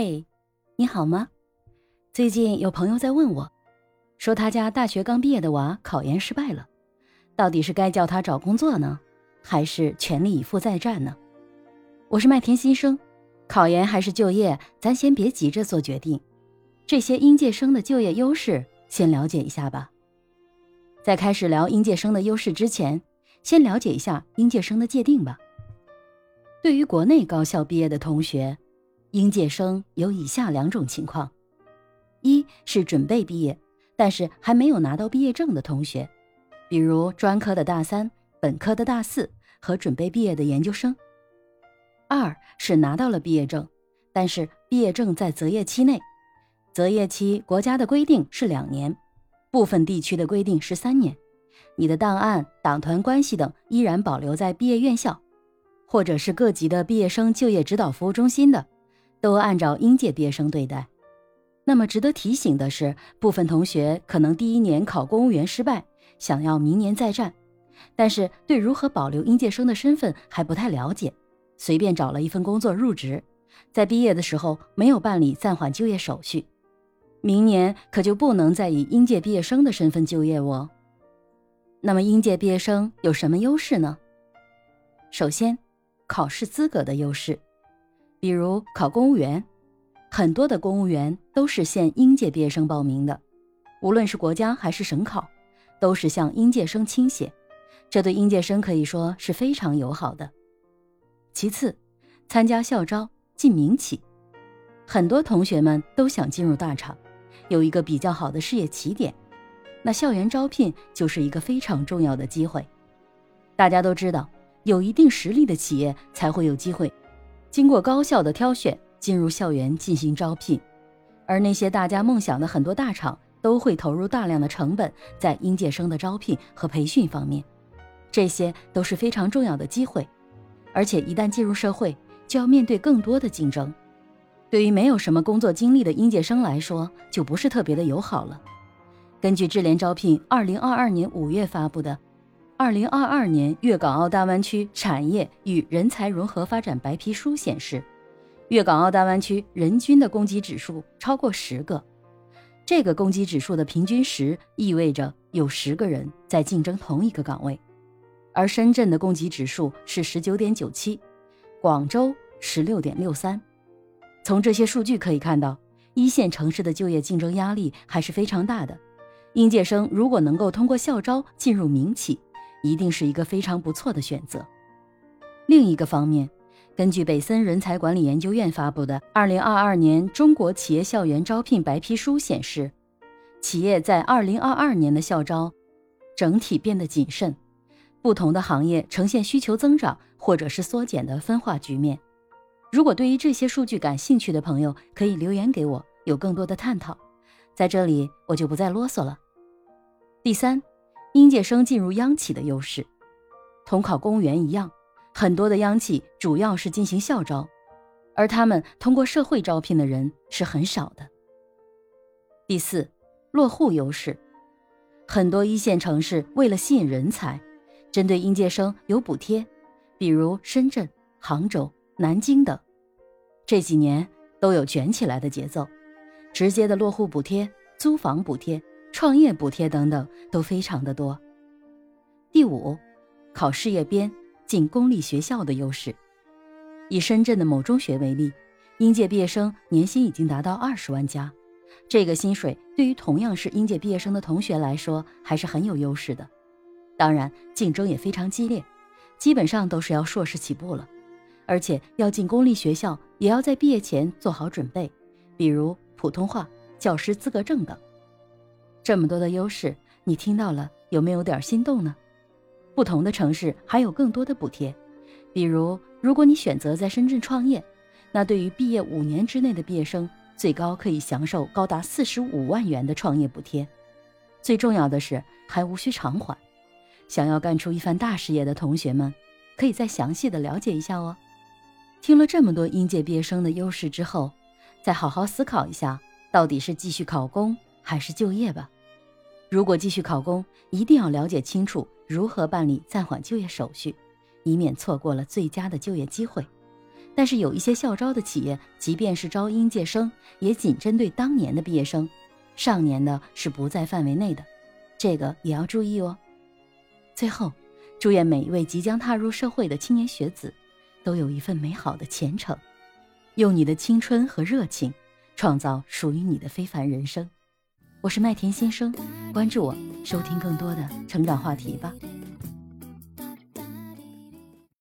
嘿，你好吗？最近有朋友在问我，说他家大学刚毕业的娃考研失败了，到底是该叫他找工作呢，还是全力以赴再战呢？我是麦田新生，考研还是就业，咱先别急着做决定。这些应届生的就业优势，先了解一下吧。在开始聊应届生的优势之前，先了解一下应届生的界定吧。对于国内高校毕业的同学。应届生有以下两种情况：一是准备毕业，但是还没有拿到毕业证的同学，比如专科的大三、本科的大四和准备毕业的研究生；二是拿到了毕业证，但是毕业证在择业期内，择业期国家的规定是两年，部分地区的规定是三年，你的档案、党团关系等依然保留在毕业院校，或者是各级的毕业生就业指导服务中心的。都按照应届毕业生对待。那么值得提醒的是，部分同学可能第一年考公务员失败，想要明年再战，但是对如何保留应届生的身份还不太了解，随便找了一份工作入职，在毕业的时候没有办理暂缓就业手续，明年可就不能再以应届毕业生的身份就业哦。那么应届毕业生有什么优势呢？首先，考试资格的优势。比如考公务员，很多的公务员都是限应届毕业生报名的，无论是国家还是省考，都是向应届生倾斜，这对应届生可以说是非常友好的。其次，参加校招进民企，很多同学们都想进入大厂，有一个比较好的事业起点，那校园招聘就是一个非常重要的机会。大家都知道，有一定实力的企业才会有机会。经过高校的挑选，进入校园进行招聘，而那些大家梦想的很多大厂都会投入大量的成本在应届生的招聘和培训方面，这些都是非常重要的机会，而且一旦进入社会，就要面对更多的竞争，对于没有什么工作经历的应届生来说，就不是特别的友好了。根据智联招聘二零二二年五月发布的。二零二二年粤港澳大湾区产业与人才融合发展白皮书显示，粤港澳大湾区人均的供给指数超过十个。这个供给指数的平均十意味着有十个人在竞争同一个岗位，而深圳的供给指数是十九点九七，广州十六点六三。从这些数据可以看到，一线城市的就业竞争压力还是非常大的。应届生如果能够通过校招进入民企，一定是一个非常不错的选择。另一个方面，根据北森人才管理研究院发布的《二零二二年中国企业校园招聘白皮书》显示，企业在二零二二年的校招整体变得谨慎，不同的行业呈现需求增长或者是缩减的分化局面。如果对于这些数据感兴趣的朋友，可以留言给我，有更多的探讨。在这里，我就不再啰嗦了。第三。应届生进入央企的优势，同考公务员一样，很多的央企主要是进行校招，而他们通过社会招聘的人是很少的。第四，落户优势，很多一线城市为了吸引人才，针对应届生有补贴，比如深圳、杭州、南京等，这几年都有卷起来的节奏，直接的落户补贴、租房补贴。创业补贴等等都非常的多。第五，考事业编进公立学校的优势。以深圳的某中学为例，应届毕业生年薪已经达到二十万加，这个薪水对于同样是应届毕业生的同学来说还是很有优势的。当然，竞争也非常激烈，基本上都是要硕士起步了，而且要进公立学校也要在毕业前做好准备，比如普通话、教师资格证等。这么多的优势，你听到了有没有点心动呢？不同的城市还有更多的补贴，比如如果你选择在深圳创业，那对于毕业五年之内的毕业生，最高可以享受高达四十五万元的创业补贴。最重要的是还无需偿还。想要干出一番大事业的同学们，可以再详细的了解一下哦。听了这么多应届毕业生的优势之后，再好好思考一下，到底是继续考公还是就业吧。如果继续考公，一定要了解清楚如何办理暂缓就业手续，以免错过了最佳的就业机会。但是有一些校招的企业，即便是招应届生，也仅针对当年的毕业生，上年的是不在范围内的，这个也要注意哦。最后，祝愿每一位即将踏入社会的青年学子，都有一份美好的前程，用你的青春和热情，创造属于你的非凡人生。我是麦田先生，关注我，收听更多的成长话题吧。